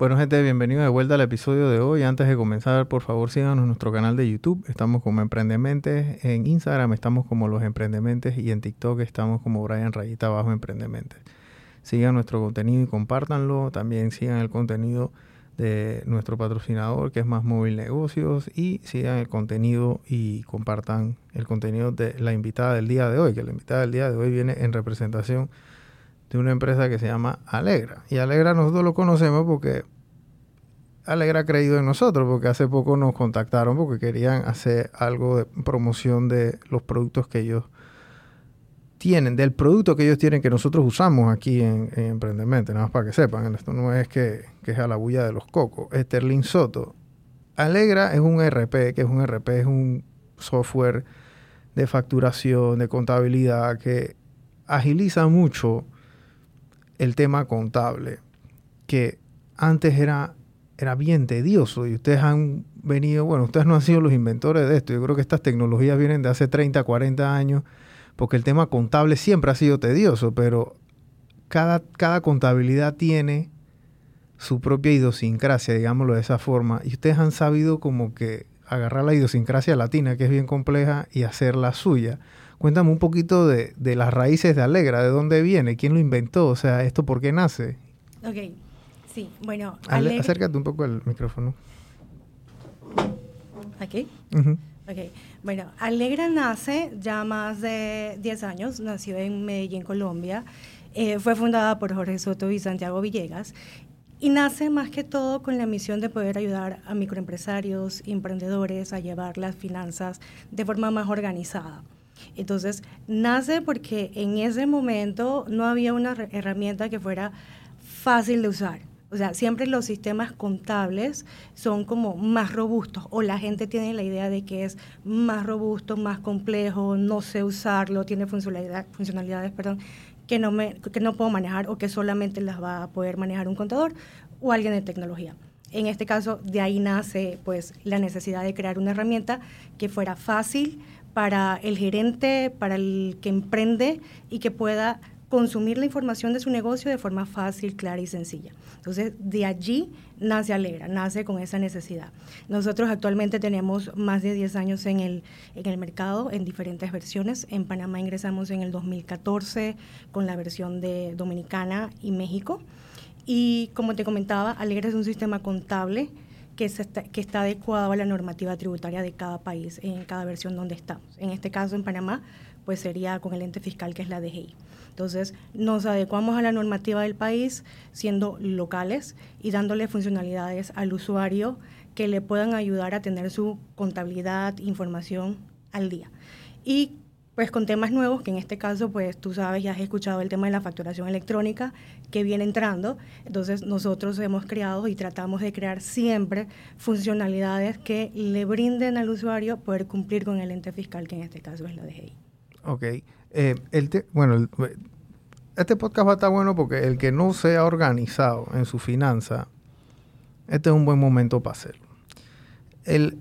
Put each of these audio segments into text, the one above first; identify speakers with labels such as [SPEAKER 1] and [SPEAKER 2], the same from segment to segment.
[SPEAKER 1] Bueno, gente, bienvenidos de vuelta al episodio de hoy. Antes de comenzar, por favor, síganos en nuestro canal de YouTube. Estamos como Emprendementes. En Instagram estamos como Los Emprendementes y en TikTok estamos como Brian Rayita Abajo Emprendementes. Sigan nuestro contenido y compártanlo. También sigan el contenido de nuestro patrocinador que es Más Móvil Negocios y sigan el contenido y compartan el contenido de la invitada del día de hoy, que la invitada del día de hoy viene en representación de una empresa que se llama Alegra. Y Alegra nosotros lo conocemos porque Alegra ha creído en nosotros, porque hace poco nos contactaron porque querían hacer algo de promoción de los productos que ellos tienen, del producto que ellos tienen que nosotros usamos aquí en, en nada más para que sepan, esto no es que, que es a la bulla de los cocos. Sterling Soto. Alegra es un RP, que es un RP, es un software de facturación, de contabilidad, que agiliza mucho el tema contable, que antes era, era bien tedioso y ustedes han venido, bueno, ustedes no han sido los inventores de esto, yo creo que estas tecnologías vienen de hace 30, 40 años, porque el tema contable siempre ha sido tedioso, pero cada, cada contabilidad tiene su propia idiosincrasia, digámoslo de esa forma, y ustedes han sabido como que agarrar la idiosincrasia latina, que es bien compleja, y hacerla suya. Cuéntame un poquito de, de, las raíces de Alegra, de dónde viene, quién lo inventó, o sea, esto por qué nace.
[SPEAKER 2] Ok, sí, bueno.
[SPEAKER 1] Alegra... Acércate un poco al micrófono.
[SPEAKER 2] ¿Aquí? Uh -huh. Ok, bueno, Alegra nace ya más de 10 años, nació en Medellín, Colombia. Eh, fue fundada por Jorge Soto y Santiago Villegas y nace más que todo con la misión de poder ayudar a microempresarios, emprendedores a llevar las finanzas de forma más organizada. Entonces, nace porque en ese momento no había una herramienta que fuera fácil de usar. O sea, siempre los sistemas contables son como más robustos o la gente tiene la idea de que es más robusto, más complejo, no sé usarlo, tiene funcionalidad, funcionalidades perdón, que, no me, que no puedo manejar o que solamente las va a poder manejar un contador o alguien de tecnología. En este caso, de ahí nace pues la necesidad de crear una herramienta que fuera fácil, para el gerente, para el que emprende y que pueda consumir la información de su negocio de forma fácil, clara y sencilla. Entonces, de allí nace Alegra, nace con esa necesidad. Nosotros actualmente tenemos más de 10 años en el, en el mercado, en diferentes versiones. En Panamá ingresamos en el 2014 con la versión de Dominicana y México. Y como te comentaba, Alegra es un sistema contable que, está, está adecuado a la normativa tributaria de cada país, en cada versión donde estamos. En este caso, en Panamá, pues sería con el ente fiscal que es la DGI. Entonces, nos adecuamos a la normativa del país siendo locales y dándole funcionalidades al usuario que le puedan ayudar a tener su contabilidad, información al día. Y pues con temas nuevos, que en este caso, pues tú sabes, ya has escuchado el tema de la facturación electrónica que viene entrando. Entonces, nosotros hemos creado y tratamos de crear siempre funcionalidades que le brinden al usuario poder cumplir con el ente fiscal, que en este caso es la DGI.
[SPEAKER 1] Ok. Eh, bueno, el, este podcast va a estar bueno porque el que no se ha organizado en su finanza, este es un buen momento para hacerlo. El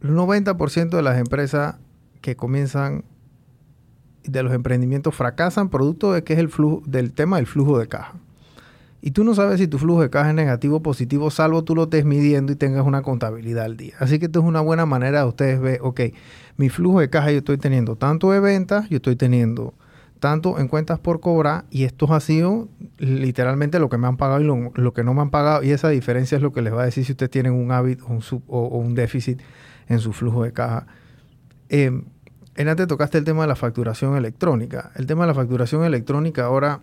[SPEAKER 1] 90% de las empresas que comienzan de los emprendimientos fracasan producto de que es el flujo del tema del flujo de caja. Y tú no sabes si tu flujo de caja es negativo o positivo, salvo tú lo estés midiendo y tengas una contabilidad al día. Así que esto es una buena manera de ustedes ver, ok, mi flujo de caja yo estoy teniendo tanto de ventas, yo estoy teniendo tanto en cuentas por cobrar y esto ha sido literalmente lo que me han pagado y lo, lo, que no me han pagado y esa diferencia es lo que les va a decir si ustedes tienen un hábito un, sub, o un déficit en su flujo de caja. Eh, en antes tocaste el tema de la facturación electrónica. El tema de la facturación electrónica ahora,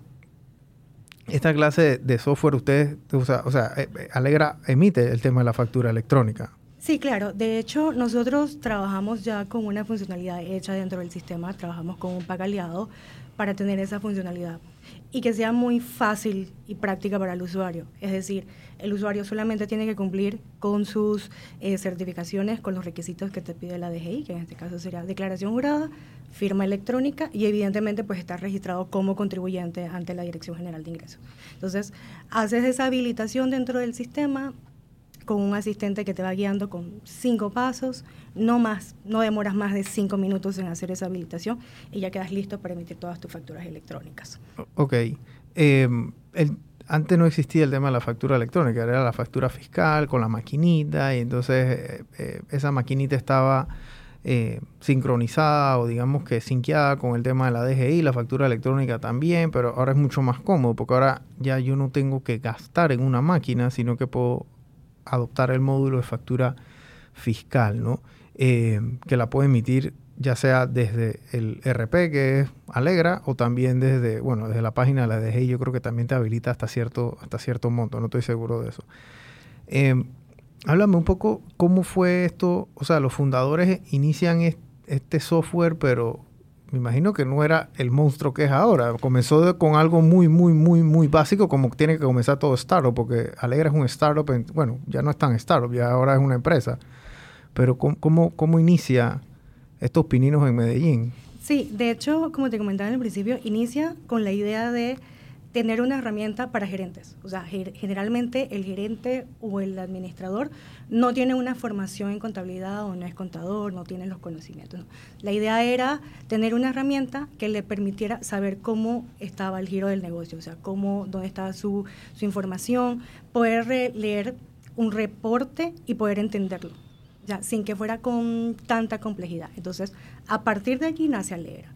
[SPEAKER 1] esta clase de, software, ustedes, o sea, o sea, Alegra emite el tema de la factura electrónica.
[SPEAKER 2] Sí, claro. De hecho, nosotros trabajamos ya con una funcionalidad hecha dentro del sistema, trabajamos con un pack aliado para tener esa funcionalidad y que sea muy fácil y práctica para el usuario. Es decir, el usuario solamente tiene que cumplir con sus eh, certificaciones, con los requisitos que te pide la DGI, que en este caso sería declaración jurada, firma electrónica y evidentemente pues estar registrado como contribuyente ante la Dirección General de Ingresos. Entonces, haces esa habilitación dentro del sistema, con un asistente que te va guiando con cinco pasos, no más, no demoras más de cinco minutos en hacer esa habilitación y ya quedas listo para emitir todas tus facturas electrónicas.
[SPEAKER 1] Ok. El, antes no existía el tema de la factura electrónica, era la factura fiscal con la maquinita y entonces eh, eh, esa maquinita estaba eh, sincronizada o digamos que sinqueada con el tema de la DGI, la factura electrónica también, pero ahora es mucho más cómodo porque ahora ya yo no tengo que gastar en una máquina, sino que puedo adoptar el módulo de factura fiscal, ¿no? que la puedo emitir ya sea desde el RP que es Alegra o también desde, bueno, desde la página de la DGI yo creo que también te habilita hasta cierto, hasta cierto monto, no estoy seguro de eso. Em, háblame un poco cómo fue esto, o sea, los fundadores inician este software, pero me imagino que no era el monstruo que es ahora. Comenzó con algo muy, muy, muy, muy básico, como tiene que comenzar todo startup, porque Alegra es un startup, bueno, ya no es tan startup, ya ahora es una empresa. Pero ¿cómo, cómo inicia estos pininos en Medellín.
[SPEAKER 2] Sí, de hecho, como te comentaba en el principio, inicia con la idea de tener una herramienta para gerentes. O sea, generalmente el gerente o el administrador no tiene una formación en contabilidad o no es contador, no tiene los conocimientos. La idea era tener una herramienta que le permitiera saber cómo estaba el giro del negocio, o sea, cómo, dónde estaba su, su información, poder leer un reporte y poder entenderlo ya, sin que fuera con tanta complejidad. Entonces, a partir de allí nace Alegra.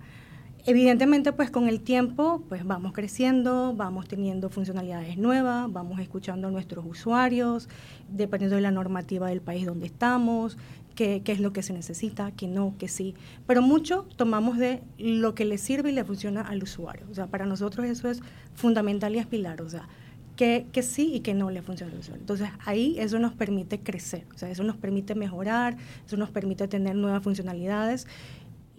[SPEAKER 2] Evidentemente, pues con el tiempo, pues vamos creciendo, vamos teniendo funcionalidades nuevas, vamos escuchando a nuestros usuarios, dependiendo de la normativa del país donde estamos, qué, qué es lo que se necesita, qué no, qué sí. Pero mucho tomamos de lo que le sirve y le funciona al usuario. O sea, para nosotros eso es fundamental y es pilar. O sea, que, sí y que no le funciona el usuario. Entonces ahí eso nos permite crecer, o sea, eso nos permite mejorar, eso nos permite tener nuevas funcionalidades.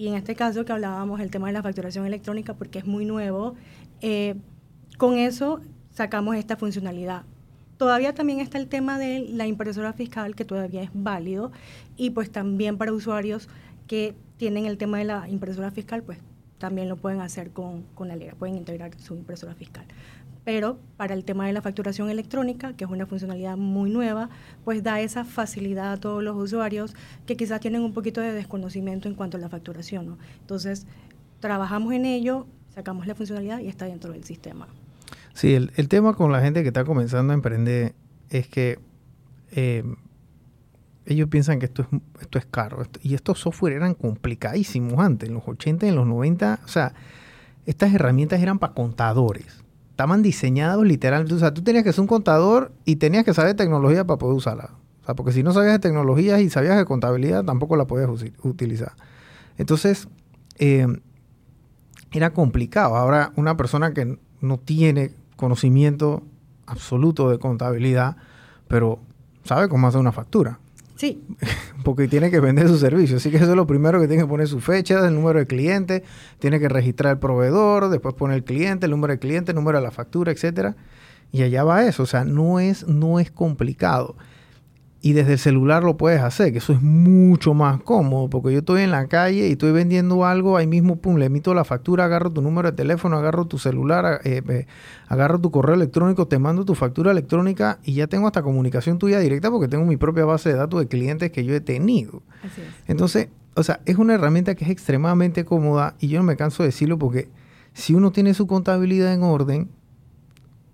[SPEAKER 2] Y en este caso que hablábamos el tema de la facturación electrónica, porque es muy nuevo, eh, con eso sacamos esta funcionalidad. Todavía también está el tema de la impresora fiscal, que todavía es válido, y pues también para usuarios que tienen el tema de la impresora fiscal, pues también lo pueden hacer con, con la ley, pueden integrar su impresora fiscal pero para el tema de la facturación electrónica, que es una funcionalidad muy nueva, pues da esa facilidad a todos los usuarios que quizás tienen un poquito de desconocimiento en cuanto a la facturación. Entonces, trabajamos en ello, sacamos la funcionalidad y está dentro del sistema.
[SPEAKER 1] Sí, el, tema con la gente que está comenzando a emprender es que eh, ellos piensan que esto es, esto es caro. y estos software eran complicadísimos antes, en los 80 y en los 90. O sea, estas herramientas eran para contadores estaban diseñados literalmente. O sea, tú tenías que ser un contador y tenías que saber tecnología para poder usarla. O sea, porque si no sabías de tecnología y sabías de contabilidad, tampoco la podías utilizar. Entonces, eh, era complicado. Ahora, una persona que no tiene conocimiento absoluto de contabilidad, pero sabe cómo hacer una factura.
[SPEAKER 2] Sí.
[SPEAKER 1] Porque tiene que vender su servicio. Así que eso es lo primero que tiene que poner su fecha, el número de cliente, tiene que registrar el proveedor, después poner el cliente, el número de cliente, el número de la factura, etcétera. Y allá va eso. O sea, no es, no es complicado y desde el celular lo puedes hacer, que eso es mucho más cómodo, porque yo estoy en la calle y estoy vendiendo algo, ahí mismo, pum, le emito la factura, agarro tu número de teléfono, agarro tu celular, eh, eh, agarro tu correo electrónico, te mando tu factura electrónica y ya tengo hasta comunicación tuya directa porque tengo mi propia base de datos de clientes que yo he tenido. Así es. Entonces, o sea, es una herramienta que es extremadamente cómoda y yo no me canso de decirlo porque si uno tiene su contabilidad en orden,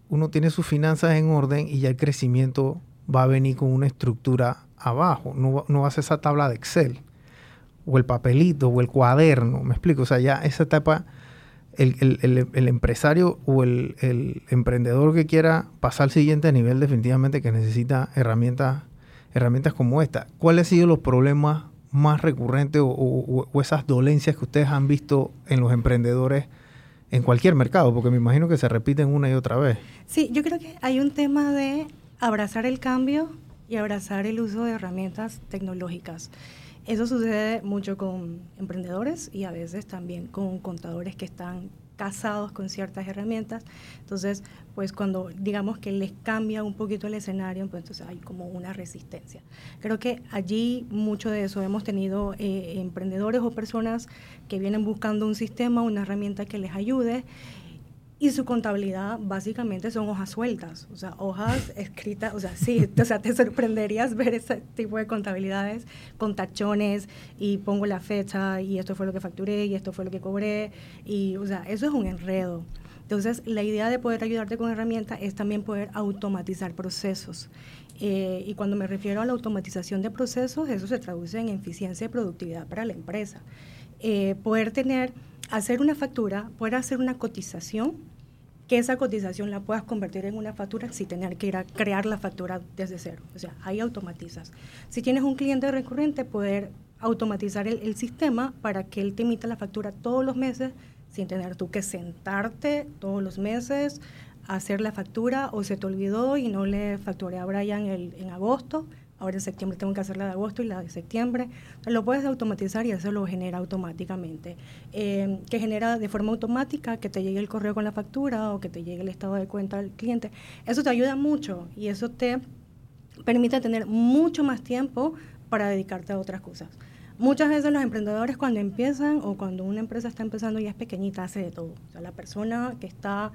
[SPEAKER 1] uno tiene sus finanzas en orden y ya el crecimiento va a venir con una estructura abajo, no, no va a ser esa tabla de Excel, o el papelito, o el cuaderno, me explico, o sea, ya esa etapa, el, el, empresario o el, emprendedor que quiera pasar al siguiente nivel definitivamente que necesita herramientas, herramientas como esta. ¿Cuáles han sido los problemas más recurrentes o, o, esas dolencias que ustedes han visto en los emprendedores en cualquier mercado? Porque me imagino que se repiten una y otra vez.
[SPEAKER 2] Sí, yo creo que hay un tema de abrazar el cambio y abrazar el uso de herramientas tecnológicas. Eso sucede mucho con emprendedores y a veces también con contadores que están casados con ciertas herramientas. Entonces, pues cuando digamos que les cambia un poquito el escenario, pues entonces hay como una resistencia. Creo que allí mucho de eso hemos tenido eh, emprendedores o personas que vienen buscando un sistema, una herramienta que les ayude y su contabilidad básicamente son hojas sueltas, o sea, hojas escritas, o sea, sí, o sea, te sorprenderías ver ese tipo de contabilidades con tachones y pongo la fecha y esto fue lo que facturé y esto fue lo que cobré y, o sea, eso es un enredo. Entonces, la idea de poder ayudarte con herramientas es también poder automatizar procesos. Eh, y cuando me refiero a la automatización de procesos, eso se traduce en eficiencia y productividad para la empresa. Eh, poder tener, hacer una factura, poder hacer una cotización, que esa cotización la puedas convertir en una factura sin tener que ir a crear la factura desde cero. O sea, ahí automatizas. Si tienes un cliente recurrente, poder automatizar el, sistema para que él te emita la factura todos los meses sin tener tú que sentarte todos los meses hacer la factura o se te olvidó y no le facturé a Brian el, en agosto, ahora en septiembre tengo que hacer la de agosto y la de septiembre. lo puedes automatizar y eso lo genera automáticamente. Eh, que genera de forma automática que te llegue el correo con la factura o que te llegue el estado de cuenta del cliente. Eso te ayuda mucho y eso te permite tener mucho más tiempo para dedicarte a otras cosas. Muchas veces los emprendedores cuando empiezan o cuando una empresa está empezando y es pequeñita hace de todo. O sea, la persona que está,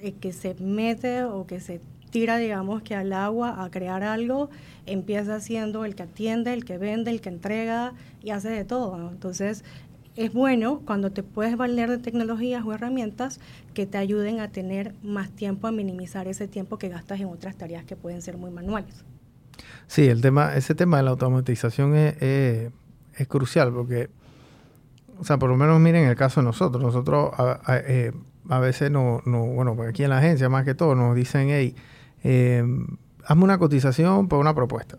[SPEAKER 2] eh, que se mete o que se tira, digamos, que al agua a crear algo, empieza siendo el que atiende, el que vende, el que entrega y hace de todo. Entonces, es bueno cuando te puedes valer de tecnologías o herramientas que te ayuden a tener más tiempo, a minimizar ese tiempo que gastas en otras tareas que pueden ser muy manuales.
[SPEAKER 1] Sí, el tema, ese tema de la automatización es es crucial porque, o sea, por lo menos miren el caso de nosotros. Nosotros a, eh, veces, no, no, bueno, aquí en la agencia más que todo nos dicen, hey, eh, hazme una cotización por una propuesta.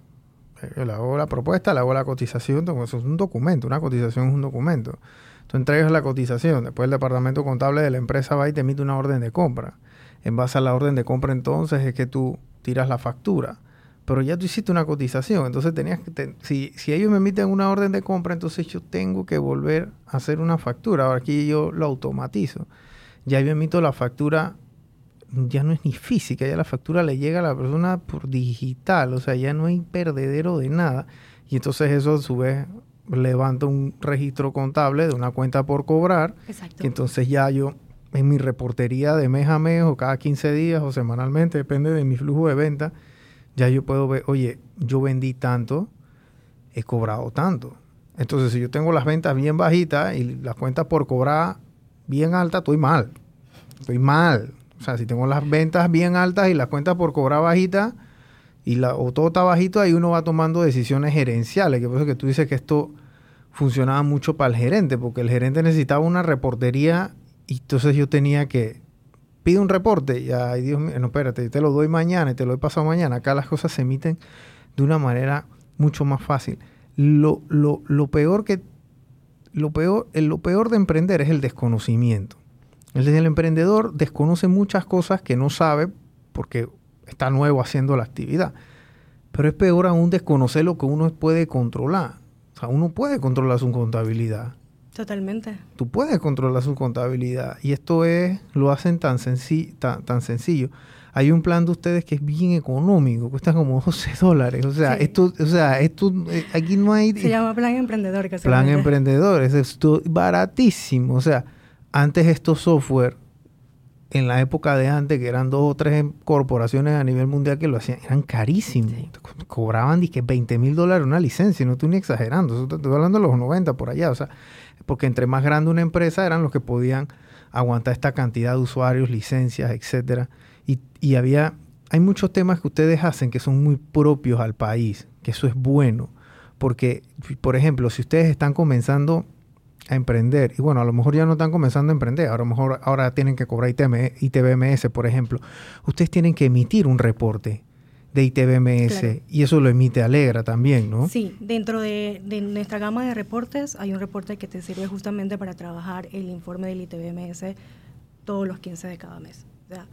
[SPEAKER 1] Eh, le hago la propuesta, le hago la cotización, eso es un documento, una cotización es un documento. Tú entregas la cotización, después el departamento contable de la empresa va y te emite una orden de compra. En base a la orden de compra entonces es que tú tiras la factura pero ya tú hiciste una cotización, entonces tenías que, si, si ellos me emiten una orden de compra, entonces yo tengo que volver a hacer una factura. Ahora aquí yo lo automatizo. Ya yo emito la factura, ya no es ni física, ya la factura le llega a la persona por digital, o sea, ya no hay perdedero de nada. Y entonces eso a su vez levanta un registro contable de una cuenta por cobrar. Exacto. Y entonces ya yo en mi reportería de mes a mes o cada 15 días o semanalmente, depende de mi flujo de venta, ya yo puedo ver, oye, yo vendí tanto, he cobrado tanto. Entonces, si yo tengo las ventas bien bajitas y las cuentas por cobrar bien altas, estoy mal. Estoy mal. O sea, si tengo las ventas bien altas y las cuentas por cobrar bajitas, y la, o todo está bajito, ahí uno va tomando decisiones gerenciales. Que por eso que tú dices que esto funcionaba mucho para el gerente, porque el gerente necesitaba una reportería y entonces yo tenía que pide un reporte y, ay Dios mío, no, espérate, te lo doy mañana y te lo he pasado mañana. Acá las cosas se emiten de una manera mucho más fácil. Lo, lo, lo peor que lo peor, lo peor de emprender es el desconocimiento. El, el emprendedor desconoce muchas cosas que no sabe porque está nuevo haciendo la actividad. Pero es peor aún desconocer lo que uno puede controlar. O sea, uno puede controlar su contabilidad.
[SPEAKER 2] Totalmente.
[SPEAKER 1] Tú puedes controlar su contabilidad y esto es, lo hacen tan, tan, sencillo. Hay un plan de ustedes que es bien económico, cuesta como 12 dólares. O sea, esto, o sea, esto, eh, aquí no hay...
[SPEAKER 2] Se llama plan emprendedor.
[SPEAKER 1] Que plan emprendedor, es esto baratísimo. O sea, antes estos software, en la época de antes, que eran dos o tres corporaciones a nivel mundial que lo hacían, eran carísimos. Cobraban, dije, 20 mil dólares una licencia, no estoy ni exagerando. Estoy hablando de los 90 por allá. O sea, porque entre más grande una empresa eran los que podían aguantar esta cantidad de usuarios, licencias, etcétera. Y, y había, hay muchos temas que ustedes hacen que son muy propios al país, que eso es bueno, porque, por ejemplo, si ustedes están comenzando a emprender, y bueno, a lo mejor ya no están comenzando a emprender, a lo mejor ahora tienen que cobrar ITM, ITBMS, por ejemplo, ustedes tienen que emitir un reporte de ITBMS y eso lo emite Alegra también, ¿no?
[SPEAKER 2] Sí, dentro de, nuestra gama de reportes hay un reporte que te sirve justamente para trabajar el informe del ITBMS todos los 15 de cada mes.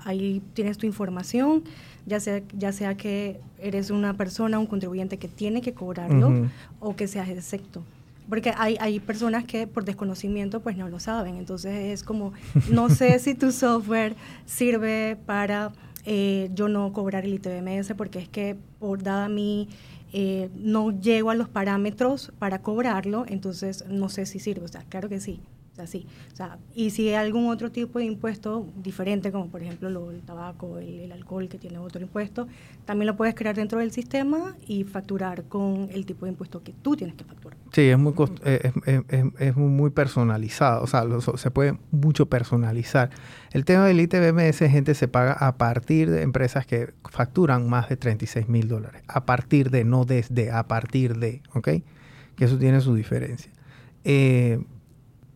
[SPEAKER 2] ahí tienes tu información, ya sea, ya sea que eres una persona, un contribuyente que tiene que cobrarlo o que seas excepto. Porque hay, hay personas que por desconocimiento pues no lo saben. Entonces es como, no sé si tu software sirve para eh, yo no cobrar el ITBMS porque es que por dada mi eh, no llego a los parámetros para cobrarlo, entonces no sé si sirve. O sea, claro que sí. Así. O sea, y si hay algún otro tipo de impuesto diferente, como por ejemplo lo, el tabaco, el, alcohol que tiene otro impuesto, también lo puedes crear dentro del sistema y facturar con el tipo de impuesto que tú tienes que facturar.
[SPEAKER 1] Sí, es muy, eh, es, es, es, muy personalizado, o sea, se puede mucho personalizar. El tema del ITBMS, gente, se paga a partir de empresas que facturan más de 36 mil dólares. A partir de, no desde, a partir de, ¿ok? Que eso tiene su diferencia. Eh,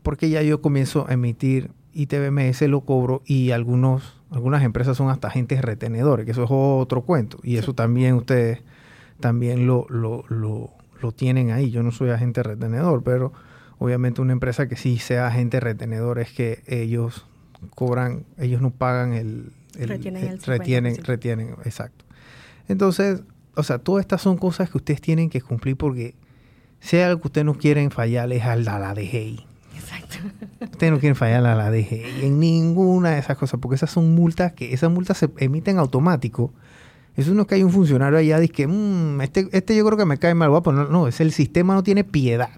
[SPEAKER 1] porque ya yo comienzo a emitir ITBMS, lo cobro y algunos, algunas empresas son hasta agentes retenedores, que eso es otro cuento. Y eso también ustedes también lo, lo, lo, lo, tienen ahí. Yo no soy agente retenedor, pero obviamente una empresa que sí sea agente retenedor es que ellos cobran, ellos no pagan el...
[SPEAKER 2] retienen, el,
[SPEAKER 1] retienen, retienen, exacto. Entonces, o sea, todas estas son cosas que ustedes tienen que cumplir porque si hay algo que ustedes no quieren fallar es a la DGI.
[SPEAKER 2] Exacto.
[SPEAKER 1] Ustedes no quieren fallar a la DGI en ninguna de esas cosas, porque esas son multas que esas multas se emiten automático. Eso no es que hay un funcionario allá dice que mm, este, este yo creo que me cae mal guapo. No, no, es el sistema no tiene piedad.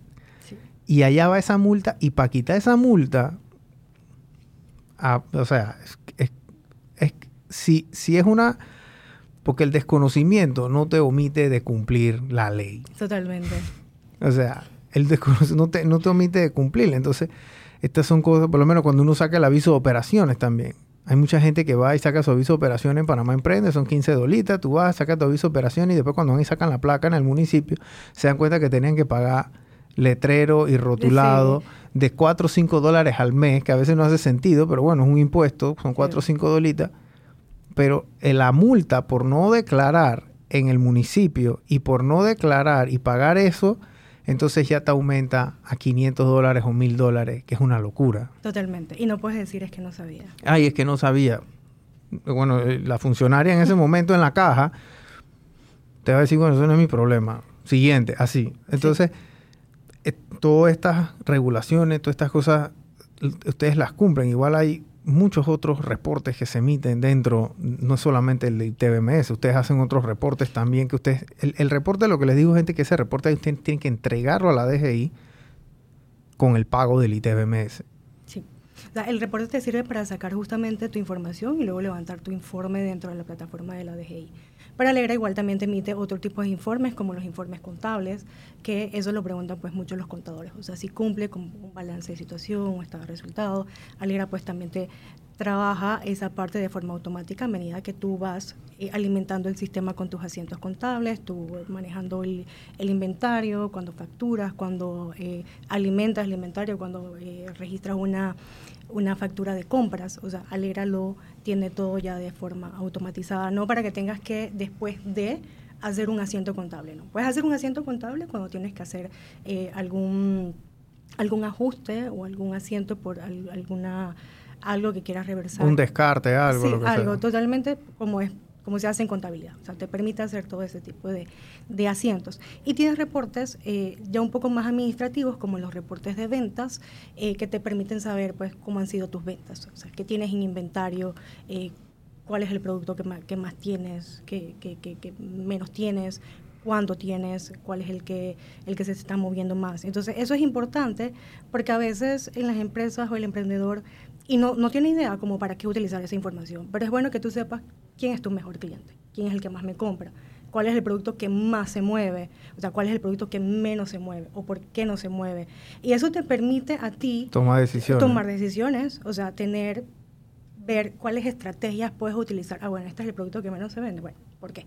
[SPEAKER 1] Y allá va esa multa y para quitar esa multa, o sea, es, es, si, si es una... Porque el desconocimiento no te omite de cumplir la ley.
[SPEAKER 2] Totalmente.
[SPEAKER 1] O sea, el desconocimiento no te, no te omite de cumplir. Entonces, estas son cosas, por lo menos cuando uno saca el aviso de operaciones también. Hay mucha gente que va y saca su aviso de operaciones en Panamá Emprende, son 15 dolitas, tú vas, sacas tu aviso de operaciones y después cuando van y sacan la placa en el municipio, se dan cuenta que tenían que pagar letrero y rotulado de 4 o 5 dólares al mes, que a veces no hace sentido, pero bueno, es un impuesto, son 4 o 5 dolitas. Pero la multa por no declarar en el municipio y por no declarar y pagar eso, entonces ya te aumenta a 500 dólares o 1000 dólares, que es una locura.
[SPEAKER 2] Totalmente. Y no puedes decir es que no sabía.
[SPEAKER 1] Ay, es que no sabía. Bueno, eh, la funcionaria en ese momento en la caja te va a decir, bueno, eso no es mi problema. Siguiente, así. Entonces, eh, todas estas regulaciones, todas estas cosas, ustedes las cumplen. Igual hay muchos otros reportes que se emiten dentro, no solamente el TBMS, ustedes hacen otros reportes también que ustedes, el, reporte, lo que les digo gente, que ese reporte ustedes tienen que entregarlo a la DGI con el pago del ITBMS.
[SPEAKER 2] Sí. el reporte te sirve para sacar justamente tu información y luego levantar tu informe dentro de la plataforma de la DGI. Para Alegra igual también te emite otro tipo de informes, como los informes contables, que eso lo preguntan pues mucho los contadores. O sea, si cumple con un balance de situación, un estado de resultado. Alegra pues también te trabaja esa parte de forma automática a medida que tú vas eh, alimentando el sistema con tus asientos contables, tú manejando el, inventario, cuando facturas, cuando eh, alimentas el inventario, cuando eh, registras una una factura de compras, o sea, Alegra lo tiene todo ya de forma automatizada, no para que tengas que después de hacer un asiento contable, ¿no? Puedes hacer un asiento contable cuando tienes que hacer eh, algún, algún ajuste o algún asiento por alguna algo que quieras reversar.
[SPEAKER 1] Un descarte, algo.
[SPEAKER 2] Sí, algo totalmente como es como se hace en contabilidad. O sea, te permite hacer todo ese tipo de, de asientos. Y tienes reportes eh, ya un poco más administrativos, como los reportes de ventas, eh, que te permiten saber pues cómo han sido tus ventas. O sea, qué tienes en inventario, eh, cuál es el producto que más, que más tienes, qué, qué, menos tienes, cuánto tienes, cuál es el que, el que se está moviendo más. Entonces, eso es importante porque a veces en las empresas o el emprendedor y no, no tiene idea como para qué utilizar esa información, pero es bueno que tú sepas quién es tu mejor cliente, quién es el que más me compra, cuál es el producto que más se mueve, o sea, cuál es el producto que menos se mueve o por qué no se mueve. Y eso te permite a ti
[SPEAKER 1] tomar decisiones.
[SPEAKER 2] Tomar decisiones, o sea, tener, ver cuáles estrategias puedes utilizar. Ah, bueno, este es el producto que menos se vende. Bueno, ¿por qué?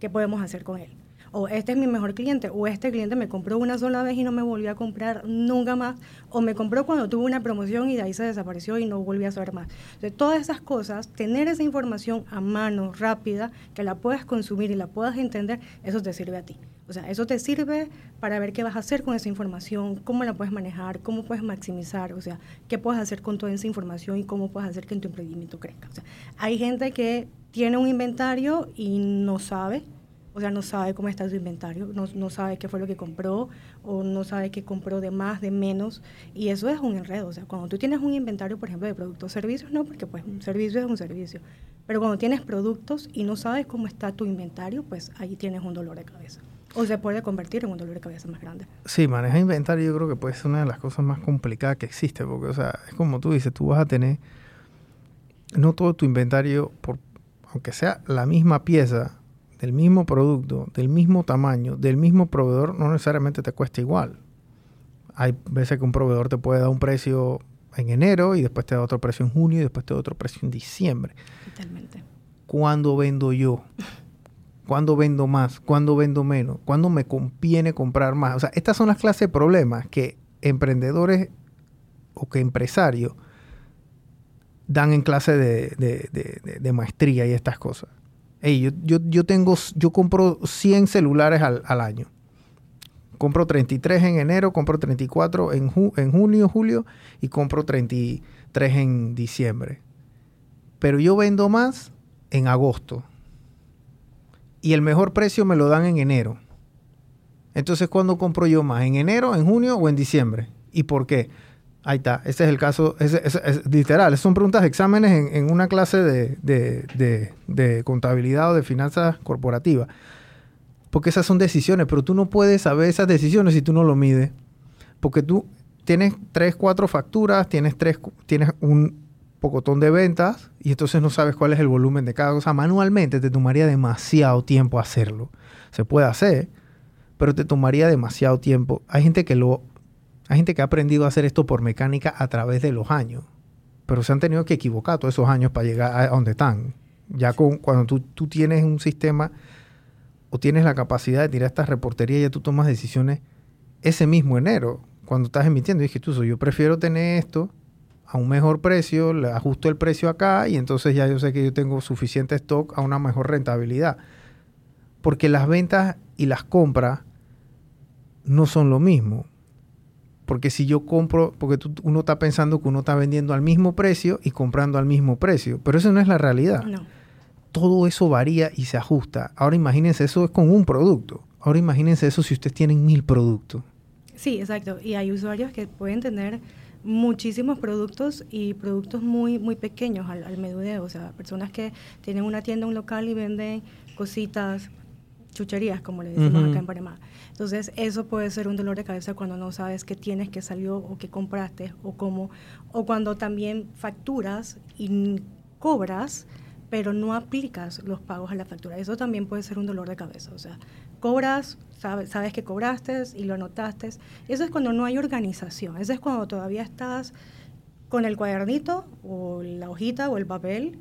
[SPEAKER 2] ¿Qué podemos hacer con él? O este es mi mejor cliente, o este cliente me compró una sola vez y no me volvió a comprar nunca más, o me compró cuando tuvo una promoción y de ahí se desapareció y no volvió a saber más. Entonces, todas esas cosas, tener esa información a mano, rápida, que la puedas consumir y la puedas entender, eso te sirve a ti. O sea, eso te sirve para ver qué vas a hacer con esa información, cómo la puedes manejar, cómo puedes maximizar, o sea, qué puedes hacer con toda esa información y cómo puedes hacer que tu emprendimiento crezca. O sea, hay gente que tiene un inventario y no sabe o sea, no sabe cómo está su inventario, no, no, sabe qué fue lo que compró o no sabe qué compró de más, de menos. Y eso es un enredo. O sea, cuando tú tienes un inventario, por ejemplo, de productos o servicios, no, porque pues un servicio es un servicio. Pero cuando tienes productos y no sabes cómo está tu inventario, pues ahí tienes un dolor de cabeza. O se puede convertir en un dolor de cabeza más grande.
[SPEAKER 1] Sí, manejar inventario yo creo que puede ser una de las cosas más complicadas que existe, porque, o sea, es como tú dices, tú vas a tener, no todo tu inventario, por, aunque sea la misma pieza, del mismo producto, del mismo tamaño, del mismo proveedor, no necesariamente te cuesta igual. Hay veces que un proveedor te puede dar un precio en enero y después te da otro precio en junio y después te da otro precio en diciembre.
[SPEAKER 2] Totalmente.
[SPEAKER 1] ¿Cuándo vendo yo? ¿Cuándo vendo más? ¿Cuándo vendo menos? ¿Cuándo me conviene comprar más? O sea, estas son las clases de problemas que emprendedores o que empresarios dan en clase de, maestría y estas cosas. Yo, yo, tengo, yo compro 100 celulares al, año. Compro 33 en enero, compro 34 en, en junio, julio y compro 33 en diciembre. Pero yo vendo más en agosto y el mejor precio me lo dan en enero. Entonces, ¿cuándo compro yo más? ¿En enero, en junio o en diciembre? ¿Y por qué? Ahí está, ese es el caso, literal, son preguntas de exámenes en, una clase de, contabilidad o de finanzas corporativas. Porque esas son decisiones, pero tú no puedes saber esas decisiones si tú no lo mides. Porque tú tienes tres, cuatro facturas, tienes, tres, tienes un, pocotón de ventas y entonces no sabes cuál es el volumen de cada cosa. Manualmente te tomaría demasiado tiempo hacerlo. Se puede hacer, pero te tomaría demasiado tiempo. Hay gente que lo hay gente que ha aprendido a hacer esto por mecánica a través de los años, pero se han tenido que equivocar todos esos años para llegar a donde están. Ya con, cuando tú, tienes un sistema o tienes la capacidad de tirar estas reporterías, ya tú tomas decisiones ese mismo enero, cuando estás emitiendo. Dije, tú, yo prefiero tener esto a un mejor precio, le ajusto el precio acá y entonces ya yo sé que yo tengo suficiente stock a una mejor rentabilidad. Porque las ventas y las compras no son lo mismo. Porque si yo compro, porque uno está pensando que uno está vendiendo al mismo precio y comprando al mismo precio, pero eso no es la realidad. Todo eso varía y se ajusta. Ahora imagínense, eso es con un producto. Ahora imagínense eso si ustedes tienen mil productos.
[SPEAKER 2] Sí, exacto. Y hay usuarios que pueden tener muchísimos productos y productos muy muy pequeños al, al o sea, personas que tienen una tienda, un local y venden cositas, chucherías, como le decimos acá en Panamá. Entonces, eso puede ser un dolor de cabeza cuando no sabes qué tienes, qué salió o qué compraste o cómo, o cuando también facturas y cobras, pero no aplicas los pagos a la factura. Eso también puede ser un dolor de cabeza, o sea, cobras, sabes, que cobraste y lo anotaste. Eso es cuando no hay organización, eso es cuando todavía estás con el cuadernito o la hojita o el papel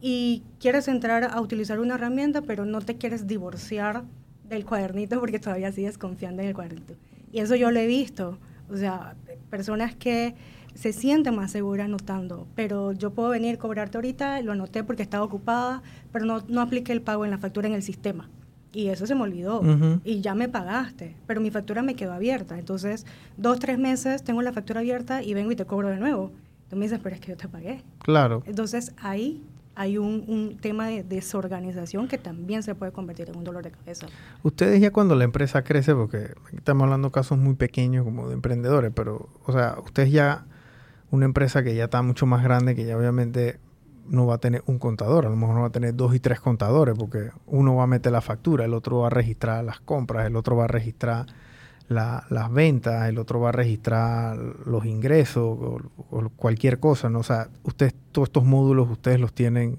[SPEAKER 2] y quieres entrar a utilizar una herramienta, pero no te quieres divorciar del cuadernito porque todavía sigues confiando en el cuadernito. Y eso yo lo he visto, o sea, personas que se sienten más seguras anotando, pero yo puedo venir, cobrarte ahorita, lo anoté porque estaba ocupada, pero no, no apliqué el pago en la factura en el sistema y eso se me olvidó y ya me pagaste, pero mi factura me quedó abierta. Entonces, dos, tres meses tengo la factura abierta y vengo y te cobro de nuevo. Tú me dices, pero es que yo te pagué.
[SPEAKER 1] Claro.
[SPEAKER 2] Entonces, ahí hay un, un, tema de desorganización que también se puede convertir en un dolor de cabeza.
[SPEAKER 1] Ustedes ya cuando la empresa crece, porque estamos hablando de casos muy pequeños como de emprendedores, pero, o sea, ustedes ya, una empresa que ya está mucho más grande, que ya obviamente no va a tener un contador, a lo mejor no va a tener dos y tres contadores, porque uno va a meter la factura, el otro va a registrar las compras, el otro va a registrar las ventas, el otro va a registrar los ingresos o, cualquier cosa, ¿no? O sea, ustedes, todos estos módulos ustedes los tienen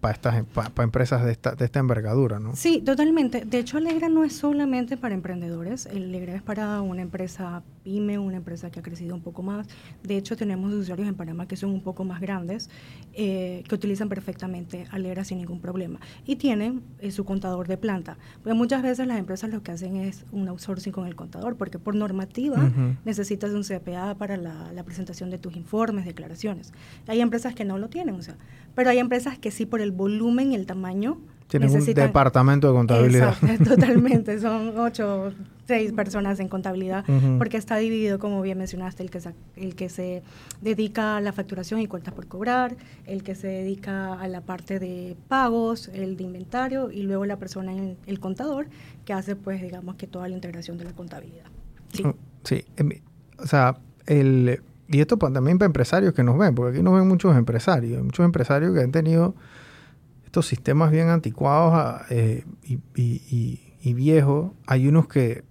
[SPEAKER 1] para estas para empresas de esta, de esta envergadura, ¿no?
[SPEAKER 2] Sí, totalmente. De hecho, Alegra no es solamente para emprendedores. Alegra es para una empresa pyme, una empresa que ha crecido un poco más. De hecho, tenemos usuarios en Panamá que son un poco más grandes, eh, que utilizan perfectamente Alegra sin ningún problema. Y tienen eh, su contador de planta. Porque muchas veces las empresas lo que hacen es un outsourcing con el contador, porque por normativa necesitas un CPA para la, la presentación de tus informes, declaraciones. Hay empresas que no lo tienen, o sea, pero hay empresas que sí por el volumen y el tamaño.
[SPEAKER 1] Tienen un departamento de contabilidad.
[SPEAKER 2] totalmente. Son ocho, seis personas en contabilidad, porque está dividido, como bien mencionaste, el que, el que se dedica a la facturación y cuentas por cobrar, el que se dedica a la parte de pagos, el de inventario, y luego la persona, en el contador, que hace, pues, digamos que toda la integración de la contabilidad. Sí.
[SPEAKER 1] Mm, sí. Em, o sea, el y esto también para empresarios que nos ven, porque aquí nos ven muchos empresarios, muchos empresarios que han tenido estos sistemas bien anticuados ah, eh, y, viejos. Hay unos que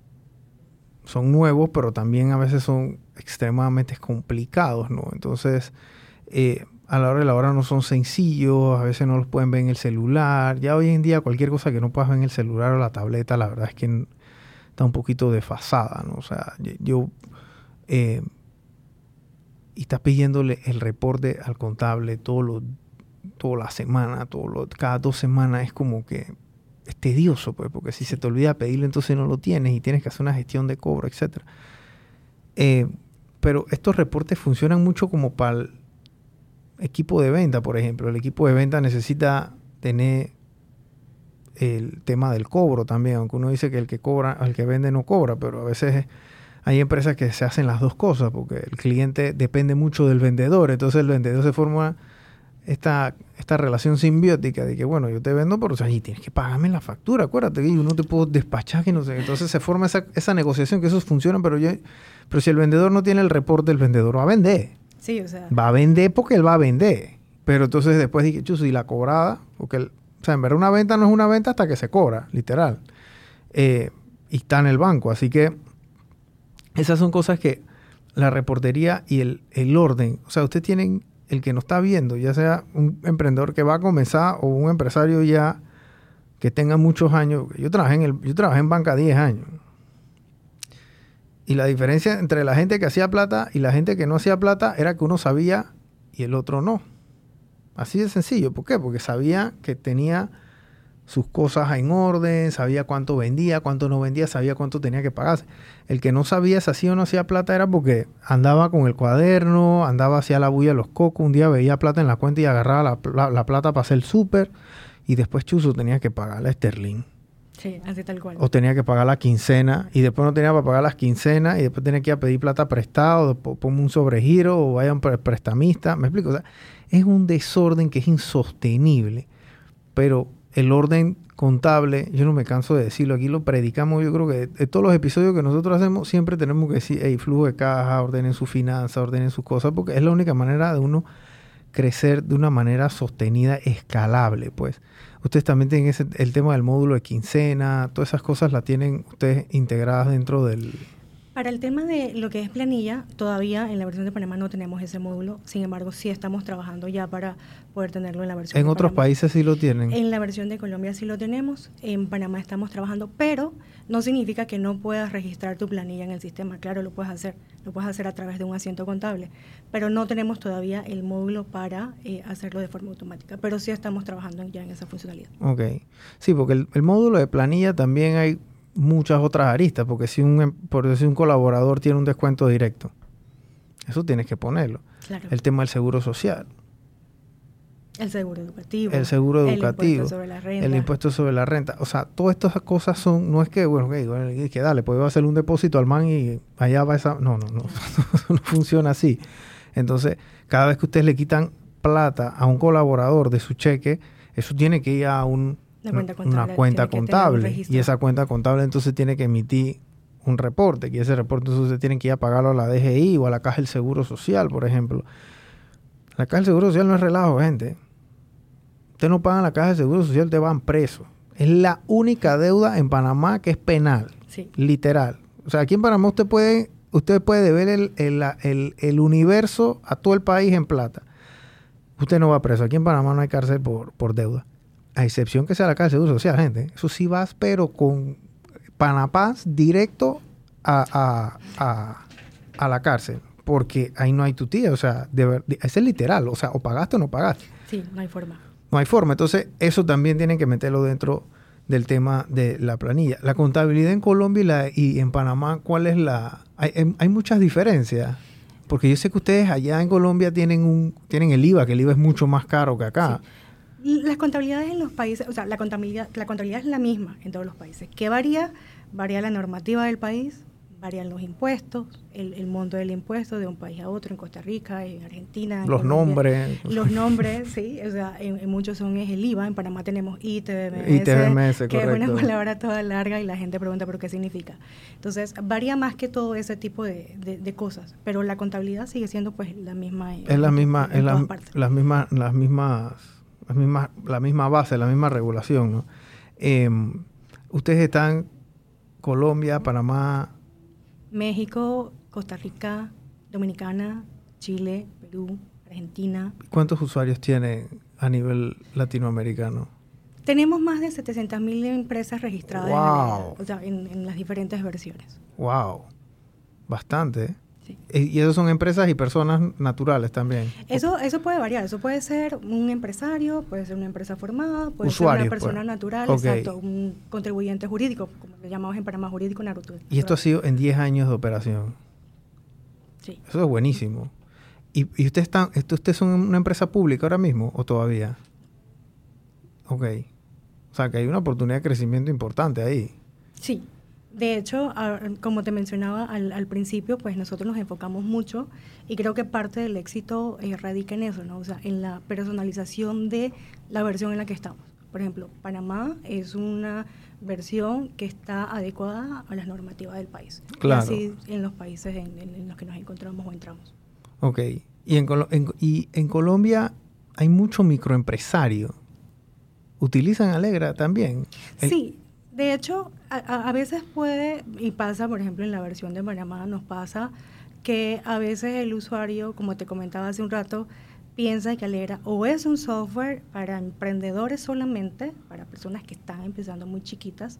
[SPEAKER 1] son nuevos, pero también a veces son extremadamente complicados, ¿no? Entonces, eh, a la hora de la hora no son sencillos, a veces no los pueden ver en el celular. Ya hoy en día cualquier cosa que no puedas ver en el celular o la tableta, la verdad es que está un poquito desfasada, ¿no? O sea, yo... Eh, y estás pidiéndole el reporte al contable todo lo, toda la semana, todo cada dos semanas, es como que es tedioso, pues, porque si se te olvida pedirlo, entonces no lo tienes y tienes que hacer una gestión de cobro, etc. Eh, pero estos reportes funcionan mucho como para el equipo de venta, por ejemplo. El equipo de venta necesita tener el tema del cobro también, aunque uno dice que el que cobra, el que vende no cobra, pero a veces hay empresas que se hacen las dos cosas, porque el cliente depende mucho del vendedor, entonces el vendedor se forma esta, esta relación simbiótica de que, bueno, yo te vendo, pero o sea, y tienes que pagarme la factura, acuérdate que yo no te puedo despachar, que no sé. Entonces se forma esa, esa negociación, que eso funciona, pero, yo, pero si el vendedor no tiene el reporte, el vendedor va a vender.
[SPEAKER 2] Sí, o sea.
[SPEAKER 1] Va a vender porque él va a vender. Pero entonces después dije, chuso, y la cobrada, porque, el, o sea, en verdad una venta no es una venta hasta que se cobra, literal. Eh, y está en el banco. Así que esas son cosas que la reportería y el, el orden, o sea, ustedes tienen el que nos está viendo, ya sea un emprendedor que va a comenzar o un empresario ya que tenga muchos años. Yo trabajé en, el, yo trabajé en banca 10 años. Y la diferencia entre la gente que hacía plata y la gente que no hacía plata era que uno sabía y el otro no. Así de sencillo. ¿Por qué? Porque sabía que tenía sus cosas en orden, sabía cuánto vendía, cuánto no vendía, sabía cuánto tenía que pagarse. El que no sabía si hacía o no hacía plata era porque andaba con el cuaderno, andaba hacia la bulla de los cocos, un día veía plata en la cuenta y agarraba la, plata para hacer el súper y después Chuzo tenía que pagar la Sterling.
[SPEAKER 2] Sí, así tal cual.
[SPEAKER 1] O tenía que pagar la quincena y después no tenía para pagar las quincenas y después tenía que ir a pedir plata prestado, ponme un sobregiro o vayan prestamista. ¿Me explico? O sea, es un desorden que es insostenible, pero el orden contable, yo no me canso de decirlo, aquí lo predicamos, yo creo que de todos los episodios que nosotros hacemos, siempre tenemos que decir, hey, flujo de caja, ordenen su finanza, ordenen sus cosas, porque es la única manera de uno crecer de una manera sostenida, escalable, pues. Ustedes también tienen ese, el tema del módulo de quincena, todas esas cosas las tienen ustedes integradas dentro del,
[SPEAKER 2] para el tema de lo que es planilla, todavía en la versión de Panamá no tenemos ese módulo, sin embargo sí estamos trabajando ya para poder tenerlo en la versión
[SPEAKER 1] ¿En otros países sí lo tienen?
[SPEAKER 2] En la versión de Colombia sí lo tenemos, en Panamá estamos trabajando, pero no significa que no puedas registrar tu planilla en el sistema, claro, lo puedes hacer, lo puedes hacer a través de un asiento contable, pero no tenemos todavía el módulo para eh, hacerlo de forma automática, pero sí estamos trabajando ya en esa funcionalidad.
[SPEAKER 1] Ok, sí, porque el módulo de planilla también hay muchas otras aristas, porque si un, em, por si un colaborador tiene un descuento directo, eso tienes que ponerlo. El tema del seguro social.
[SPEAKER 2] El seguro educativo.
[SPEAKER 1] El seguro educativo.
[SPEAKER 2] El impuesto sobre la renta.
[SPEAKER 1] El impuesto sobre la renta. O sea, todas estas cosas son, no es que, bueno, que, que dale, pues hacer un depósito al man y allá va esa... No, no, no, no funciona así. Entonces, cada vez que ustedes le quitan plata a un colaborador de su cheque, eso tiene que ir a un una cuenta contable. y esa cuenta contable entonces tiene que emitir un reporte, y ese reporte entonces tienen que ir a pagarlo a la DGI o a la Caja del Seguro Social, por ejemplo. La Caja del Seguro Social no es relajo, gente. Usted no pagan la Caja del Seguro Social, te van preso. Es la única deuda en Panamá que es penal. Literal. O sea, aquí en Panamá usted puede, usted puede deber el, el, el, universo a todo el país en plata. Usted no va preso. Aquí en Panamá no hay cárcel por, por deuda a excepción que sea la cárcel de social, gente. Eso sí vas, pero con panapaz directo a, la cárcel. Porque ahí no hay tu tía, o sea, de, es literal, o sea, o pagaste o no pagaste.
[SPEAKER 2] Sí, no hay forma.
[SPEAKER 1] No hay forma. Entonces, eso también tienen que meterlo dentro del tema de la planilla. La contabilidad en Colombia y, la, y en Panamá, ¿cuál es la...? Hay, hay, muchas diferencias. Porque yo sé que ustedes allá en Colombia tienen un tienen el IVA, que el IVA es mucho más caro que acá.
[SPEAKER 2] Las contabilidades en los países, o sea, la contabilidad, la contabilidad es la misma en todos los países. ¿Qué varía? Varía la normativa del país, varían los impuestos, el, monto del impuesto de un país a otro, en Costa Rica, en Argentina.
[SPEAKER 1] los nombres.
[SPEAKER 2] Los nombres, sí, o sea, en, muchos son es el IVA, en Panamá tenemos ITBMS,
[SPEAKER 1] ITBMS
[SPEAKER 2] que es una palabra toda larga y la gente pregunta, ¿pero qué significa? Entonces, varía más que todo ese tipo de, de, cosas, pero la contabilidad sigue siendo pues la misma.
[SPEAKER 1] es la misma, la, las mismas, las mismas la misma, la misma base, la misma regulación. Em, Ustedes están Colombia, Panamá.
[SPEAKER 2] México, Costa Rica, Dominicana, Chile, Perú, Argentina.
[SPEAKER 1] ¿Cuántos usuarios tienen a nivel latinoamericano?
[SPEAKER 2] Tenemos más de 700.000 empresas registradas en,
[SPEAKER 1] Wow.
[SPEAKER 2] o sea, en- en las diferentes versiones.
[SPEAKER 1] Wow, bastante.
[SPEAKER 2] Sí.
[SPEAKER 1] E- Y esos son empresas y personas naturales también.
[SPEAKER 2] Eso, eso puede variar, eso puede ser un empresario, puede ser una empresa formada, puede ser una persona
[SPEAKER 1] pues.
[SPEAKER 2] natural,
[SPEAKER 1] Ok.
[SPEAKER 2] exacto, un contribuyente jurídico, como le llamamos en Panamá jurídico natural.
[SPEAKER 1] Y esto ha sido en 10 años de operación.
[SPEAKER 2] Sí.
[SPEAKER 1] Eso es buenísimo. ¿Y, y ustedes están, esto, ustedes son una empresa pública ahora mismo o todavía? Ok. O sea que hay una oportunidad de crecimiento importante ahí.
[SPEAKER 2] Sí, de hecho, como te mencionaba al, al principio, pues nosotros nos enfocamos mucho y creo que parte del éxito eh, radica en eso, ¿no? O sea, en la personalización de la versión en la que estamos. Por ejemplo, Panamá es una versión que está adecuada a las normativas del país.
[SPEAKER 1] Claro.
[SPEAKER 2] Y así en los países en, los que nos encontramos o entramos.
[SPEAKER 1] Ok. Y en, Colo- en- y en Colombia hay mucho microempresario. ¿Utilizan Alegra también? El-
[SPEAKER 2] Sí, de hecho, a, a- veces puede, y pasa, por ejemplo, en la versión de Panamá, nos pasa que a veces el usuario, como te comentaba hace un rato, piensa que Alegra o es un software para emprendedores solamente, para personas que están empezando muy chiquitas,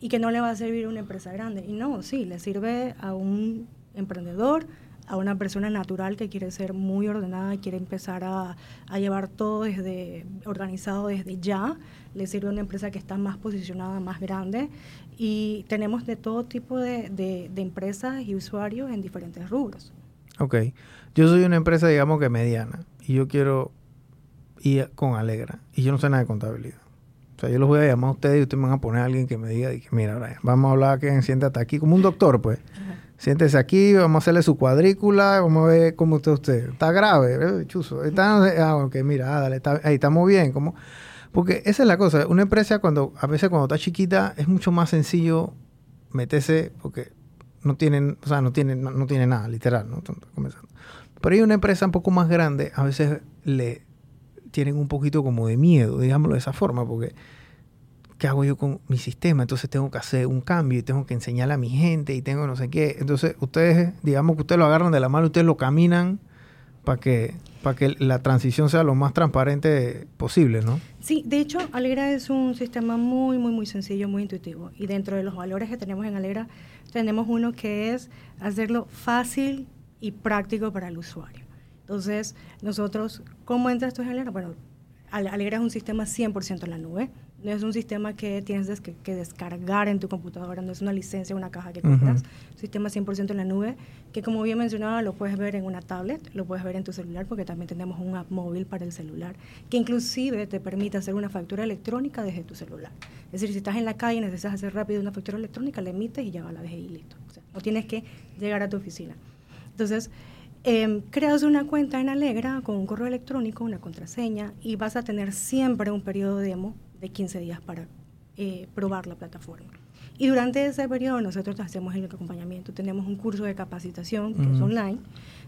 [SPEAKER 2] y que no le va a servir a una empresa grande. Y no, sí, le sirve a un emprendedor, a una persona natural que quiere ser muy ordenada, quiere empezar a, a llevar todo desde organizado desde ya. Le sirve a una empresa que está más posicionada, más grande. Y tenemos de todo tipo de, de- de empresas y usuarios en diferentes rubros.
[SPEAKER 1] Ok. Yo soy una empresa, digamos que mediana, y yo quiero ir con Alegra, y yo no sé nada de contabilidad. O sea, yo los voy a llamar a ustedes y ustedes me van a poner a alguien que me diga, y que, mira, Brian, vamos a hablar que siéntate aquí, como un doctor, pues. Siéntese aquí, vamos a hacerle su cuadrícula, vamos a ver cómo está usted. Está grave, eh, chuzo. Está, ah, ok, mira, ah, dale, está, ahí estamos bien. ¿cómo? Porque esa es la cosa. Una empresa, cuando a veces cuando está chiquita, es mucho más sencillo meterse, porque no tienen, o sea, no tienen, no, no tiene nada, literal, ¿no? Comenzando. Pero hay una empresa un poco más grande, a veces le tienen un poquito como de miedo, digámoslo de esa forma, porque ¿qué hago yo con mi sistema? Entonces tengo que hacer un cambio y tengo que enseñarle a mi gente y tengo no sé qué. Entonces ustedes, digamos que ustedes lo agarran de la mano, ustedes lo caminan para que, para que la transición sea lo más transparente posible, ¿no?
[SPEAKER 2] Sí, de hecho, Alegra es un sistema muy, muy, muy sencillo, muy intuitivo. Y dentro de los valores que tenemos en Alegra, tenemos uno que es hacerlo fácil y práctico para el usuario. Entonces, nosotros, ¿cómo entra esto en Alegra? Bueno, Ale- Alegra es un sistema 100% en la nube. No es un sistema que tienes des- que, que descargar en tu computadora, no es una licencia, una caja que compras.
[SPEAKER 1] Ujú.
[SPEAKER 2] Un sistema 100% en la nube, que como bien mencionaba, lo puedes ver en una tablet, lo puedes ver en tu celular, porque también tenemos un app móvil para el celular, que inclusive te permite hacer una factura electrónica desde tu celular. Es decir, si estás en la calle y necesitas hacer rápido una factura electrónica, la emites y ya va la y listo. O sea, no tienes que llegar a tu oficina. Entonces, em, creas una cuenta en Alegra con un correo electrónico, una contraseña, y vas a tener siempre un periodo demo de 15 días para eh, probar la plataforma. Y durante ese periodo nosotros hacemos el acompañamiento. Tenemos un curso de capacitación que es
[SPEAKER 1] Ujú.
[SPEAKER 2] online,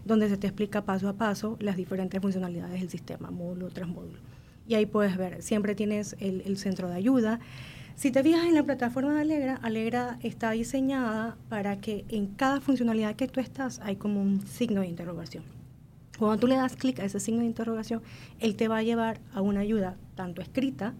[SPEAKER 2] donde se te explica paso a paso las diferentes funcionalidades del sistema, módulo tras módulo. Y ahí puedes ver, siempre tienes el, el centro de ayuda. Si te fijas en la plataforma de Alegra, Alegra está diseñada para que en cada funcionalidad que tú estás hay como un signo de interrogación. Cuando tú le das clic a ese signo de interrogación, él te va a llevar a una ayuda tanto escrita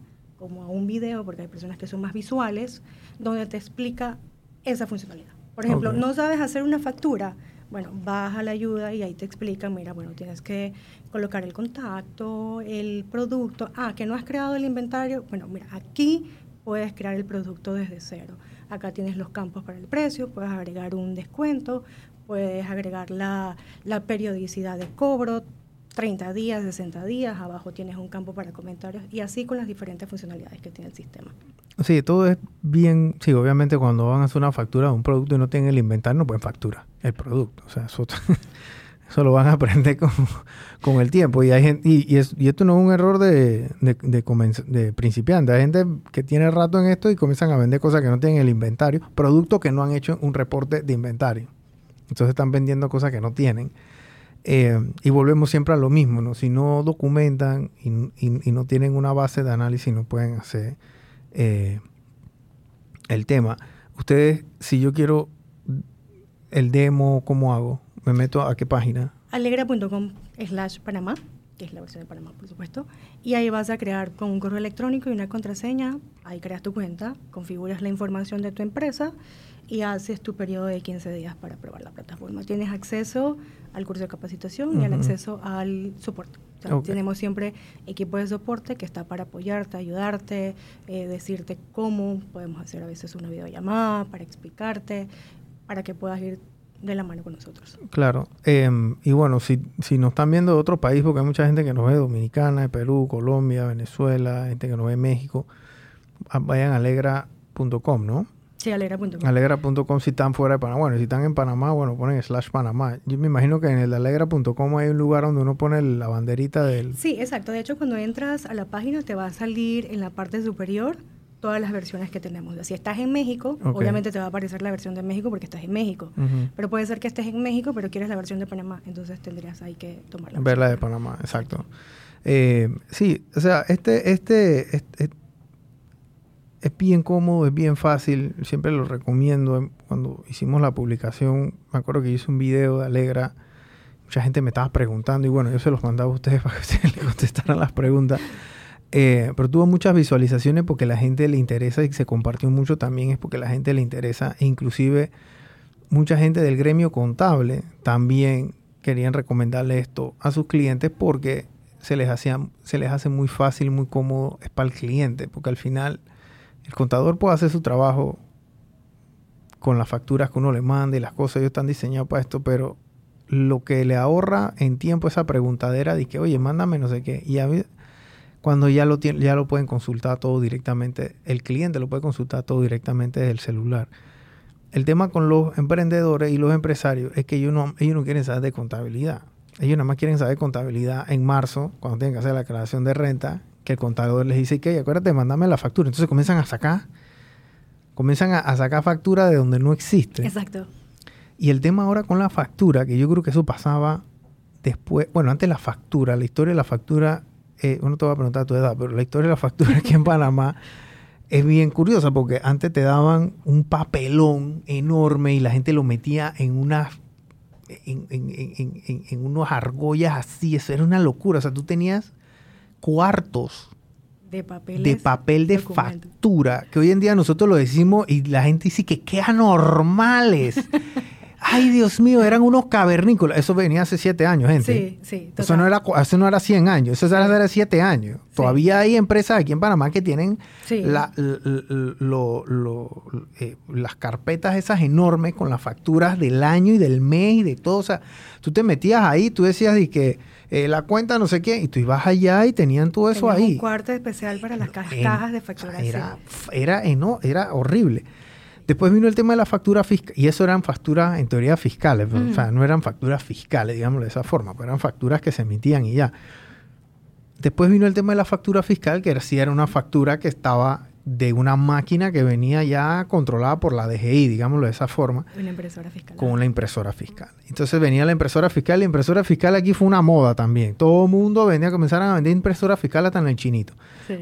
[SPEAKER 2] como a un video, porque hay personas que son más visuales, donde te explica esa funcionalidad. Por ejemplo, no sabes hacer una factura, bueno, vas a la ayuda y ahí te explican, mira, bueno, tienes que colocar el contacto, el producto, ah, que no has creado el inventario, bueno, mira, aquí puedes crear el producto desde cero. Acá tienes los campos para el precio, puedes agregar un descuento, puedes agregar la, la periodicidad de cobro, 30 días, 60 días, abajo tienes un campo para comentarios y así con las diferentes funcionalidades que tiene el sistema.
[SPEAKER 1] Sí, todo es bien. Sí, obviamente cuando van a hacer una factura de un producto y no tienen el inventario, no pueden facturar el producto. O sea, eso, eso lo van a aprender con, con el tiempo. Y hay gente, y, es- y esto no es un error de, de, de, de principiante. Hay gente que tiene rato en esto y comienzan a vender cosas que no tienen el inventario, productos que no han hecho un reporte de inventario. Entonces están vendiendo cosas que no tienen. Eh, y volvemos siempre a lo mismo, ¿no? Si no documentan y, no tienen una base de análisis, no pueden hacer eh, el tema. Ustedes, si yo quiero el demo, ¿cómo hago? ¿Me meto a qué página?
[SPEAKER 2] Alegra.com slash Panamá, que es la versión de Panamá, por supuesto. Y ahí vas a crear con un correo electrónico y una contraseña. Ahí creas tu cuenta, configuras la información de tu empresa y haces tu periodo de 15 días para probar la plataforma. Tienes acceso al curso de capacitación y al acceso al soporte. Tenemos siempre equipo de soporte que está para apoyarte, ayudarte, eh, decirte cómo podemos hacer a veces una videollamada para explicarte, para que puedas ir de la mano con nosotros.
[SPEAKER 1] Claro. Em, y bueno, si, si nos están viendo de otro país, porque hay mucha gente que nos ve Dominicana, de Perú, Colombia, Venezuela, gente que nos ve México, ah, vayan a alegra.com, ¿no?
[SPEAKER 2] Sí, alegra.com.
[SPEAKER 1] Alegra.com si están fuera de Panamá. Bueno, si están en Panamá, bueno, ponen slash Panamá. Yo me imagino que en el alegra.com hay un lugar donde uno pone la banderita del...
[SPEAKER 2] Sí, exacto. De hecho, cuando entras a la página te va a salir en la parte superior todas las versiones que tenemos. Si estás en México, obviamente te va a aparecer la versión de México porque estás en México. Pero puede ser que estés en México, pero quieres la versión de Panamá. Entonces tendrías ahí que tomarla.
[SPEAKER 1] Ver la de Panamá, exacto. Eh, sí, o sea, este, este, este, es bien cómodo, es bien fácil. Siempre lo recomiendo. Cuando hicimos la publicación, me acuerdo que hice un video de Alegra. Mucha gente me estaba preguntando y bueno, yo se los mandaba a ustedes para que ustedes le contestaran las preguntas. Eh, pero tuvo muchas visualizaciones porque la gente le interesa y se compartió mucho también es porque la gente le interesa e inclusive mucha gente del gremio contable también querían recomendarle esto a sus clientes porque se les, hacía, se les hace muy fácil, muy cómodo, es para el cliente, porque al final el contador puede hacer su trabajo con las facturas que uno le manda y las cosas, ellos están diseñados para esto, pero lo que le ahorra en tiempo esa preguntadera de que, oye, mándame no sé qué, y a mí, cuando ya lo, tiene, ya lo pueden consultar todo directamente, el cliente lo puede consultar todo directamente desde el celular. El tema con los emprendedores y los empresarios es que ellos no, ellos no quieren saber de contabilidad. Ellos nada más quieren saber contabilidad en marzo, cuando tienen que hacer la declaración de renta, que el contador les dice que, acuérdate, mándame la factura. Entonces comienzan a sacar, comienzan a, sacar factura de donde no existe.
[SPEAKER 2] Exacto.
[SPEAKER 1] Y el tema ahora con la factura, que yo creo que eso pasaba después, bueno, antes la factura, la historia de la factura eh, uno te va a preguntar tu edad, pero la historia de la factura aquí en Panamá es bien curiosa porque antes te daban un papelón enorme y la gente lo metía en unas en, en, unos argollas así, eso era una locura. O sea, tú tenías cuartos
[SPEAKER 2] de,
[SPEAKER 1] de papel de factura, que hoy en día nosotros lo decimos y la gente dice que qué anormales. Ay, Dios mío, eran unos cavernícolas. Eso venía hace siete años, gente.
[SPEAKER 2] Sí, sí.
[SPEAKER 1] Eso no, era, eso no era 100 años, eso era de siete años. Todavía hay empresas aquí en Panamá que tienen la, eh, las carpetas esas enormes con las facturas del año y del mes y de todo. O sea, tú te metías ahí, tú decías de que eh, la cuenta no sé qué, y tú ibas allá y tenían todo eso ahí.
[SPEAKER 2] un cuarto especial para las cajas de facturación.
[SPEAKER 1] Era, era, era horrible. Después vino el tema de la factura fiscal, y eso eran facturas en teoría fiscales, o sea, no eran facturas fiscales, digámoslo de esa forma, pero eran facturas que se emitían y ya. Después vino el tema de la factura fiscal, que sí era una factura que estaba de una máquina que venía ya controlada por la DGI, digámoslo de esa forma.
[SPEAKER 2] Una impresora fiscal.
[SPEAKER 1] Con una impresora fiscal. Entonces venía la impresora fiscal. La impresora fiscal aquí fue una moda también. Todo el mundo venía a comenzar a vender impresora fiscal hasta en el chinito.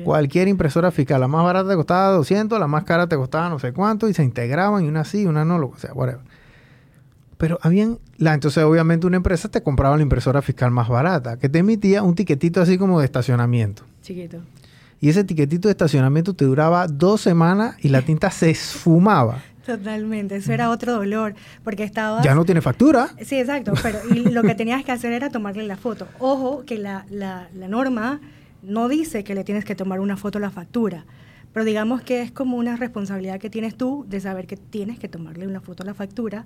[SPEAKER 1] Cualquier impresora fiscal. La más barata te costaba 200, la más cara te costaba no sé cuánto y se integraban y una sí, una no, lo que sea, whatever. Pero habían, la, entonces obviamente una empresa te compraba la impresora fiscal más barata, que te emitía un tiquetito así como de estacionamiento.
[SPEAKER 2] Chiquito.
[SPEAKER 1] Y ese tiquetito de estacionamiento te duraba dos semanas y la tinta se esfumaba.
[SPEAKER 2] Totalmente, eso era otro dolor, porque estaba...
[SPEAKER 1] Ya no tiene factura.
[SPEAKER 2] Sí, exacto, pero y lo que tenías que hacer era tomarle la foto. Ojo que la, la, la norma no dice que le tienes que tomar una foto a la factura, pero digamos que es como una responsabilidad que tienes tú de saber que tienes que tomarle una foto a la factura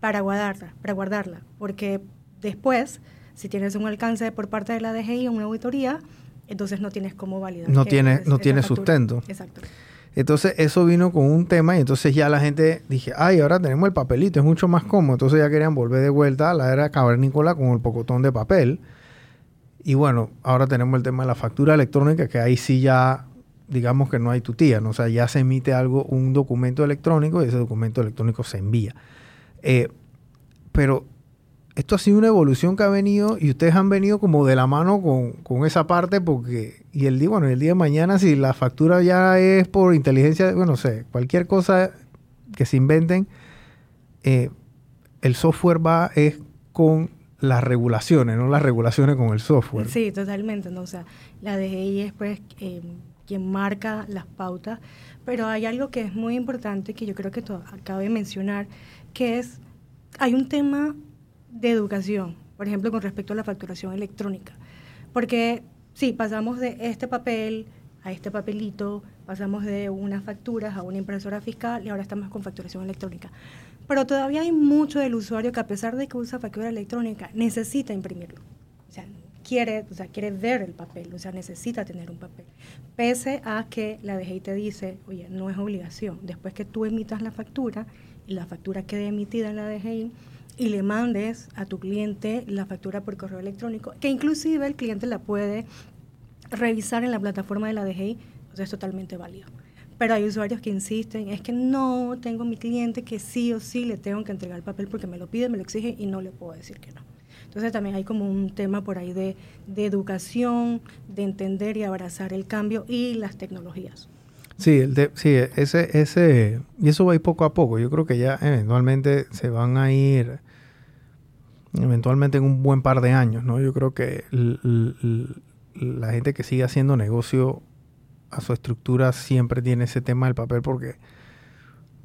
[SPEAKER 2] para guardarla, para guardarla, porque después, si tienes un alcance por parte de la DGI o una auditoría, entonces no tienes cómo validar.
[SPEAKER 1] No tiene, no tiene sustento.
[SPEAKER 2] Exacto.
[SPEAKER 1] Entonces eso vino con un tema y entonces ya la gente dije, ay, ahora tenemos el papelito, es mucho más cómodo. Entonces ya querían volver de vuelta a la era cavernícola con el pocotón de papel. Y bueno, ahora tenemos el tema de la factura electrónica, que ahí sí ya, digamos que no hay tutía, ¿no? o sea, ya se emite algo, un documento electrónico y ese documento electrónico se envía. Eh, pero esto ha sido una evolución que ha venido y ustedes han venido como de la mano con, esa parte porque y el día, bueno, el día de mañana, si la factura ya es por inteligencia, bueno, no sé, cualquier cosa que se inventen, eh, el software va es con las regulaciones, no las regulaciones con el software.
[SPEAKER 2] Sí, totalmente. ¿no? O sea, la DGI es pues eh, quien marca las pautas, pero hay algo que es muy importante que yo creo que cabe mencionar, que es, hay un tema de educación, por ejemplo, con respecto a la facturación electrónica, porque sí, pasamos de este papel a este papelito, pasamos de unas facturas a una impresora fiscal y ahora estamos con facturación electrónica. Pero todavía hay mucho del usuario que a pesar de que usa factura electrónica, necesita imprimirlo. O sea, quiere, o sea, quiere ver el papel, o sea, necesita tener un papel. Pese a que la DGI te dice, oye, no es obligación. Después que tú emitas la factura y la factura quede emitida en la DGI, y le mandes a tu cliente la factura por correo electrónico, que inclusive el cliente la puede revisar en la plataforma de la DGI, o sea, es totalmente válido. Pero hay usuarios que insisten, es que no, tengo mi cliente que sí o sí le tengo que entregar el papel porque me lo pide, me lo exige y no le puedo decir que no. Entonces también hay como un tema por ahí de, de educación, de entender y abrazar el cambio y las tecnologías.
[SPEAKER 1] Sí, sí, ese, ese, y eso va a ir poco a poco. Yo creo que ya eventualmente se van a ir, eventualmente en un buen par de años, ¿no? Yo creo que la gente que sigue haciendo negocio a su estructura siempre tiene ese tema del papel porque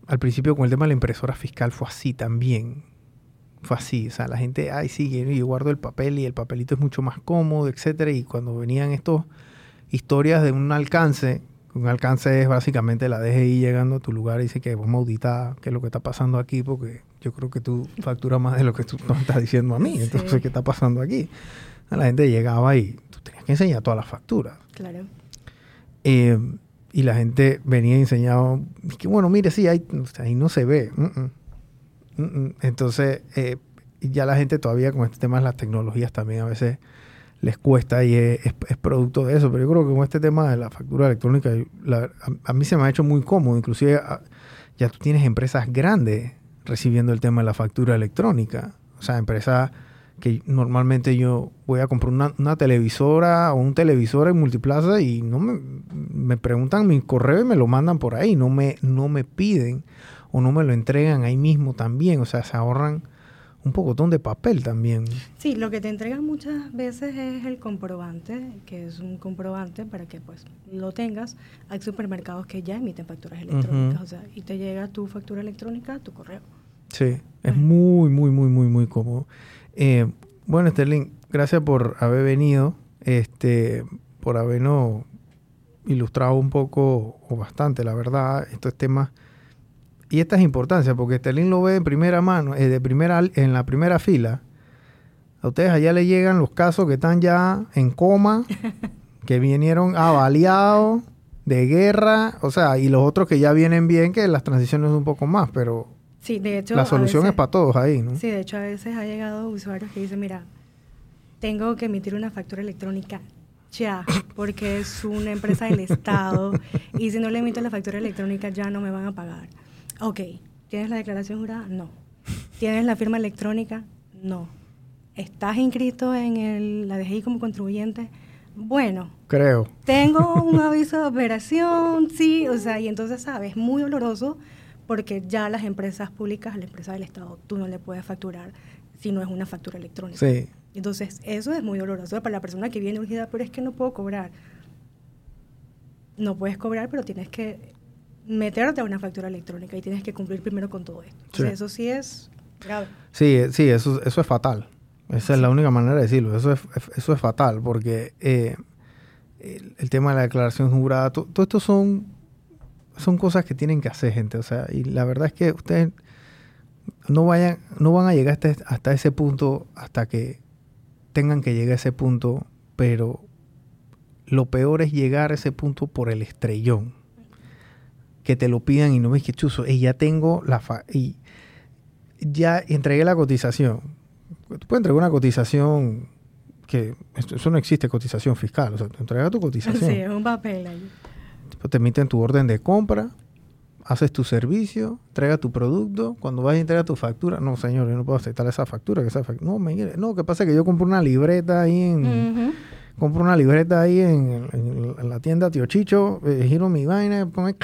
[SPEAKER 1] al principio con el tema de la impresora fiscal fue así también. Fue así, o sea, la gente, ay, sí, yo guardo el papel y el papelito es mucho más cómodo, etcétera, y cuando venían estas historias de un alcance un alcance es básicamente la DGI llegando a tu lugar y dice que vamos a auditar qué es lo que está pasando aquí, porque yo creo que tú facturas más de lo que tú me estás diciendo a mí. Entonces, ¿qué está pasando aquí? La gente llegaba y tú tenías que enseñar todas las facturas.
[SPEAKER 2] Claro.
[SPEAKER 1] Eh, y la gente venía y enseñaba, que bueno, mire, sí, ahí, ahí no se ve. Entonces, eh, ya la gente todavía con este tema de las tecnologías también a veces les cuesta y es, producto de eso. Pero yo creo que con este tema de la factura electrónica, a, mí se me ha hecho muy cómodo. Inclusive ya tú tienes empresas grandes recibiendo el tema de la factura electrónica. O sea, empresas que normalmente yo voy a comprar una, televisora o un televisor en multiplaza y no me, me, preguntan mi correo y me lo mandan por ahí. No me, no me piden o no me lo entregan ahí mismo también. O sea, se ahorran un pocotón de papel también.
[SPEAKER 2] Sí, lo que te entregan muchas veces es el comprobante, que es un comprobante para que pues lo tengas. Hay supermercados que ya emiten facturas electrónicas, o sea, y te llega tu factura electrónica a tu correo.
[SPEAKER 1] Sí, es muy, muy, muy, muy, muy cómodo. Eh, bueno, Sterling, gracias por haber venido, este, por habernos ilustrado un poco o bastante, la verdad, estos temas y esta es importancia porque Sterling lo ve en primera mano, eh, de primera, en la primera fila. A ustedes allá le llegan los casos que están ya en coma, que vinieron avaliados de guerra, o sea, y los otros que ya vienen bien, que las transiciones un poco más, pero
[SPEAKER 2] sí, de hecho,
[SPEAKER 1] la solución es para todos ahí, ¿no?
[SPEAKER 2] Sí, de hecho a veces ha llegado usuarios que dicen, mira, tengo que emitir una factura electrónica ya, porque es una empresa del Estado y si no le emito la factura electrónica ya no me van a pagar. Ok, ¿tienes la declaración jurada? No. ¿Tienes la firma electrónica? No. ¿Estás inscrito en el, la DGI como contribuyente? Bueno.
[SPEAKER 1] Creo.
[SPEAKER 2] Tengo un aviso de operación, sí, o sea, y entonces, ¿sabes? Muy doloroso porque ya las empresas públicas, a la empresa del Estado, tú no le puedes facturar si no es una factura electrónica.
[SPEAKER 1] Sí.
[SPEAKER 2] Entonces, eso es muy doloroso para la persona que viene urgida, pero es que no puedo cobrar. No puedes cobrar, pero tienes que meterte a una factura electrónica y tienes que cumplir primero con todo esto. eso sí es grave.
[SPEAKER 1] Sí, sí, eso, eso es fatal. Esa es la única manera de decirlo. Eso es, eso es fatal porque eh, el, tema de la declaración jurada, todo, esto son, son cosas que tienen que hacer gente. O sea, y la verdad es que ustedes no, vayan, no van a llegar hasta, hasta ese punto hasta que tengan que llegar a ese punto, pero lo peor es llegar a ese punto por el estrellón que te lo pidan y no ves que chuzo, y ya tengo la fa y ya entregué la cotización. Tú puedes entregar una cotización que eso no existe cotización fiscal, o sea, te entrega tu cotización.
[SPEAKER 2] Sí, es un papel ahí.
[SPEAKER 1] Después te emiten tu orden de compra, haces tu servicio, entrega tu producto, cuando vas a entregar tu factura, no señor, yo no puedo aceptar esa factura, que esa factura, no, me, no, que pasa que yo compré una libreta ahí en compro una libreta ahí en, la tienda Tío Chicho, eh, giro mi vaina, pone,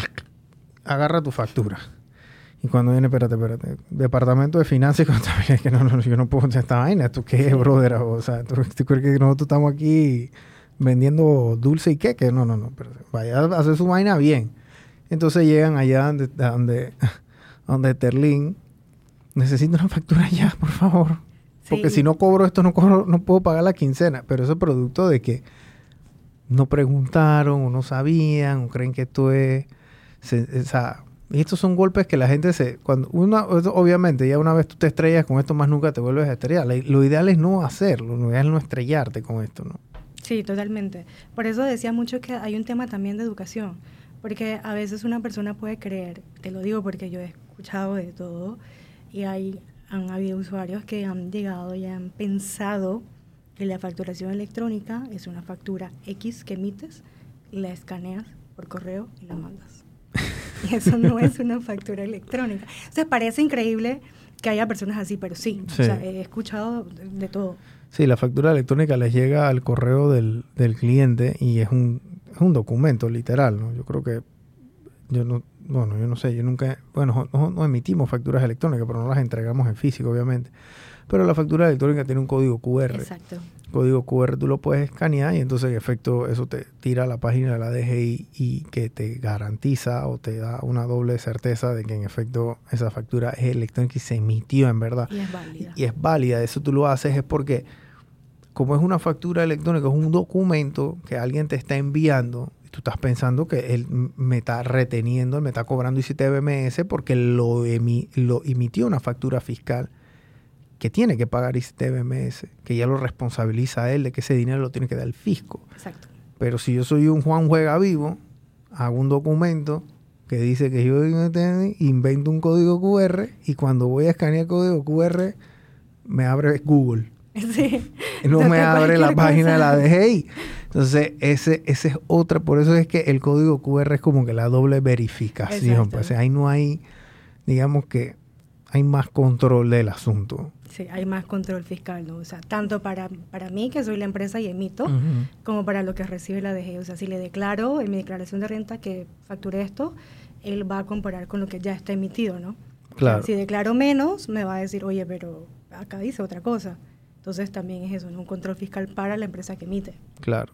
[SPEAKER 1] agarra tu factura. Y cuando viene, espérate, espérate, departamento de finanzas y contabilidad, que no, no, yo no puedo hacer esta vaina, ¿tú qué brother? O sea, ¿tú, crees que nosotros estamos aquí vendiendo dulce y qué? Que no, no, no, pero vaya a hacer su vaina bien. Entonces llegan allá donde, donde, donde Terlín, necesito una factura ya, por favor. Porque si no cobro esto, no, cobro, no puedo pagar la quincena. Pero eso es producto de que no preguntaron o no sabían o creen que esto es... o sea, y estos son golpes que la gente se... cuando una Obviamente, ya una vez tú te estrellas con esto, más nunca te vuelves a estrellar. Lo ideal es no hacerlo, lo ideal es no estrellarte con esto, ¿no?
[SPEAKER 2] Sí, totalmente. Por eso decía mucho que hay un tema también de educación. Porque a veces una persona puede creer, te lo digo porque yo he escuchado de todo, y hay han habido usuarios que han llegado y han pensado que la facturación electrónica es una factura X que emites, la escaneas por correo y la mandas. Y eso no es una factura electrónica. O sea, parece increíble que haya personas así, pero sí, O sea, he escuchado de todo.
[SPEAKER 1] Sí, la factura electrónica les llega al correo del, del cliente y es un, es un documento literal, ¿no? Yo creo que yo no, bueno, yo no sé, yo nunca, bueno, no, emitimos facturas electrónicas, pero no las entregamos en físico, obviamente. Pero la factura electrónica tiene un código QR. Exacto. Código QR tú lo puedes escanear y entonces en efecto eso te tira a la página de la DGI y que te garantiza o te da una doble certeza de que en efecto esa factura es electrónica y se emitió en verdad.
[SPEAKER 2] Y es válida.
[SPEAKER 1] Y es válida. Eso tú lo haces es porque como es una factura electrónica, es un documento que alguien te está enviando tú estás pensando que él me está reteniendo, me está cobrando ICTBMS porque lo, lo emitió una factura fiscal que tiene que pagar ICTBMS, que ya lo responsabiliza a él de que ese dinero lo tiene que dar el fisco.
[SPEAKER 2] Exacto.
[SPEAKER 1] Pero si yo soy un Juan Juega Vivo, hago un documento que dice que yo invento un código QR y cuando voy a escanear el código QR me abre Google.
[SPEAKER 2] Sí.
[SPEAKER 1] No me abre la página de la DGI. Entonces, ese, ese es otra, por eso es que el código QR es como que la doble verificación. Pues ahí no hay, digamos que hay más control del asunto.
[SPEAKER 2] Sí, hay más control fiscal, ¿no? O sea, tanto para, para mí, que soy la empresa y emito, como para lo que recibe la DGI. O sea, si le declaro en mi declaración de renta que facture esto, él va a comparar con lo que ya está emitido, ¿no?
[SPEAKER 1] Claro.
[SPEAKER 2] Si declaro menos, me va a decir, oye, pero acá dice otra cosa. Entonces también es eso, un control fiscal para la empresa que emite.
[SPEAKER 1] Claro.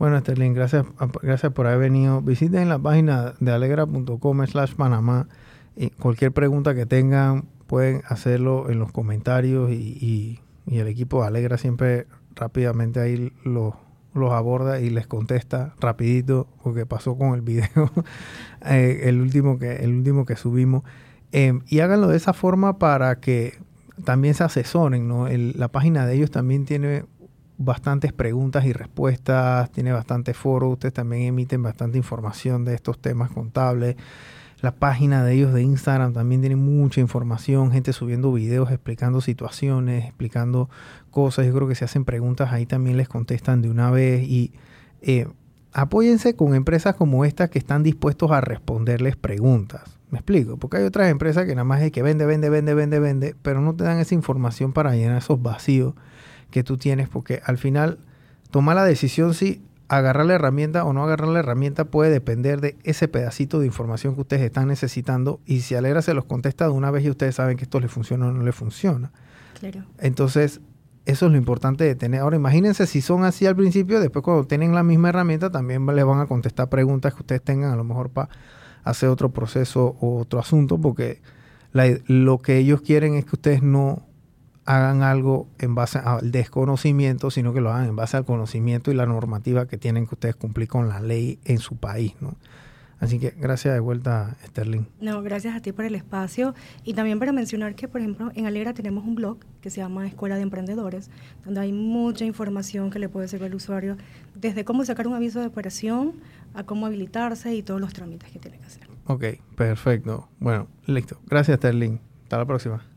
[SPEAKER 1] Bueno, Sterling, gracias, gracias por haber venido. Visiten la página de alegra.com slash Panamá. Y cualquier pregunta que tengan pueden hacerlo en los comentarios y, el equipo Alegra siempre rápidamente ahí los, aborda y les contesta rapidito porque pasó con el video, eh, el, último que, el último que subimos. Em, y háganlo de esa forma para que también se asesoren, ¿no? la página de ellos también tiene bastantes preguntas y respuestas, tiene bastante foro, ustedes también emiten bastante información de estos temas contables. La página de ellos de Instagram también tiene mucha información, gente subiendo videos, explicando situaciones, explicando cosas. Yo creo que si hacen preguntas ahí también les contestan de una vez y eh, apóyense con empresas como estas que están dispuestos a responderles preguntas. Me explico, porque hay otras empresas que nada más es que vende, vende, vende, vende, vende, pero no te dan esa información para llenar esos vacíos que tú tienes, porque al final tomar la decisión si agarrar la herramienta o no agarrar la herramienta puede depender de ese pedacito de información que ustedes están necesitando y si Alegra se los contesta de una vez y ustedes saben que esto le funciona o no le funciona.
[SPEAKER 2] Claro.
[SPEAKER 1] Entonces, eso es lo importante de tener. Ahora, imagínense si son así al principio, después cuando tienen la misma herramienta también les van a contestar preguntas que ustedes tengan a lo mejor para hacer otro proceso o otro asunto, porque lo que ellos quieren es que ustedes no hagan algo en base al desconocimiento, sino que lo hagan en base al conocimiento y la normativa que tienen que ustedes cumplir con la ley en su país, ¿no? Así que gracias de vuelta, Sterling.
[SPEAKER 2] No, gracias a ti por el espacio y también para mencionar que, por ejemplo, en Alegra tenemos un blog que se llama Escuela de Emprendedores, donde hay mucha información que le puede servir al usuario, desde cómo sacar un aviso de operación a cómo habilitarse y todos los trámites que tiene que hacer.
[SPEAKER 1] Ok, perfecto. Bueno, listo. Gracias, Sterling. Hasta la próxima.